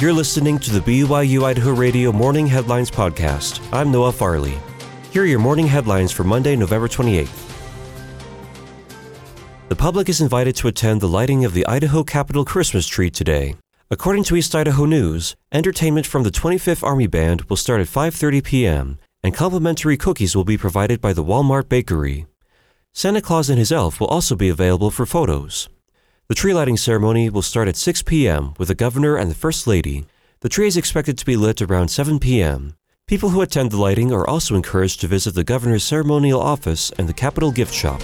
You're listening to the BYU Idaho Radio Morning Headlines Podcast. I'm Noah Farley. Here are your morning headlines for Monday, November 28th. The public is invited to attend the lighting of the Idaho Capitol Christmas tree today. According to East Idaho News, entertainment from the 25th Army Band will start at 5:30 p.m. and complimentary cookies will be provided by the Walmart Bakery. Santa Claus and his elf will also be available for photos. The tree lighting ceremony will start at 6 p.m. with the governor and the first lady. The tree is expected to be lit around 7 p.m. People who attend the lighting are also encouraged to visit the governor's ceremonial office and the Capitol gift shop.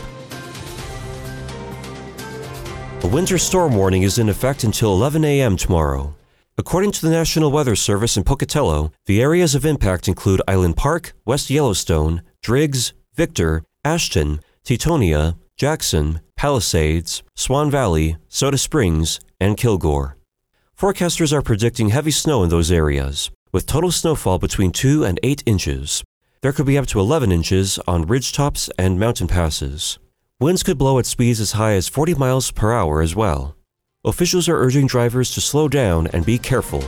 A winter storm warning is in effect until 11 a.m. tomorrow. According to the National Weather Service in Pocatello, the areas of impact include Island Park, West Yellowstone, Driggs, Victor, Ashton, Tetonia, Jackson, Palisades, Swan Valley, Soda Springs, and Kilgore. Forecasters are predicting heavy snow in those areas, with total snowfall between 2 and 8 inches. There could be up to 11 inches on ridgetops and mountain passes. Winds could blow at speeds as high as 40 miles per hour as well. Officials are urging drivers to slow down and be careful.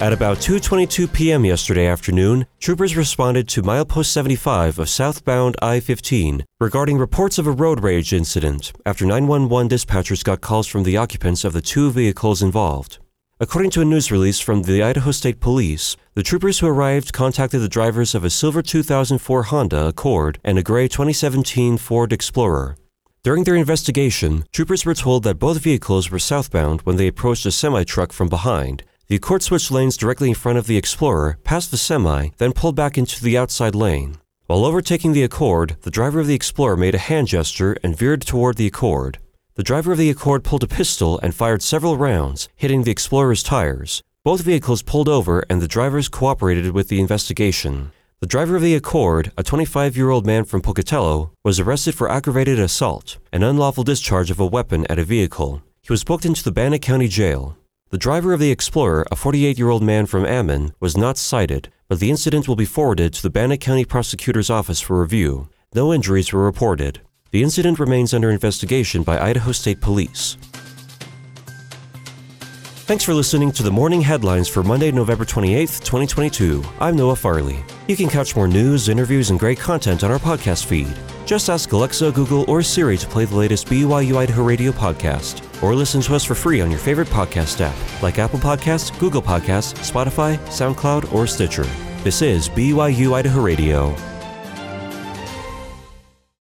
At about 2:22 p.m. yesterday afternoon, troopers responded to milepost 75 of southbound I-15 regarding reports of a road rage incident after 911 dispatchers got calls from the occupants of the two vehicles involved. According to a news release from the Idaho State Police, the troopers who arrived contacted the drivers of a silver 2004 Honda Accord and a gray 2017 Ford Explorer. During their investigation, troopers were told that both vehicles were southbound when they approached a semi truck from behind the Accord switched lanes directly in front of the Explorer, passed the semi, then pulled back into the outside lane. While overtaking the Accord, the driver of the Explorer made a hand gesture and veered toward the Accord. The driver of the Accord pulled a pistol and fired several rounds, hitting the Explorer's tires. Both vehicles pulled over and the drivers cooperated with the investigation. The driver of the Accord, a 25 year old man from Pocatello, was arrested for aggravated assault, an unlawful discharge of a weapon at a vehicle. He was booked into the Bannock County Jail. The driver of the Explorer, a 48 year old man from Ammon, was not cited, but the incident will be forwarded to the Bannock County Prosecutor's Office for review. No injuries were reported. The incident remains under investigation by Idaho State Police. Thanks for listening to the morning headlines for Monday, November 28th, 2022. I'm Noah Farley. You can catch more news, interviews, and great content on our podcast feed. Just ask Alexa, Google, or Siri to play the latest BYU Idaho Radio podcast, or listen to us for free on your favorite podcast app, like Apple Podcasts, Google Podcasts, Spotify, SoundCloud, or Stitcher. This is BYU Idaho Radio.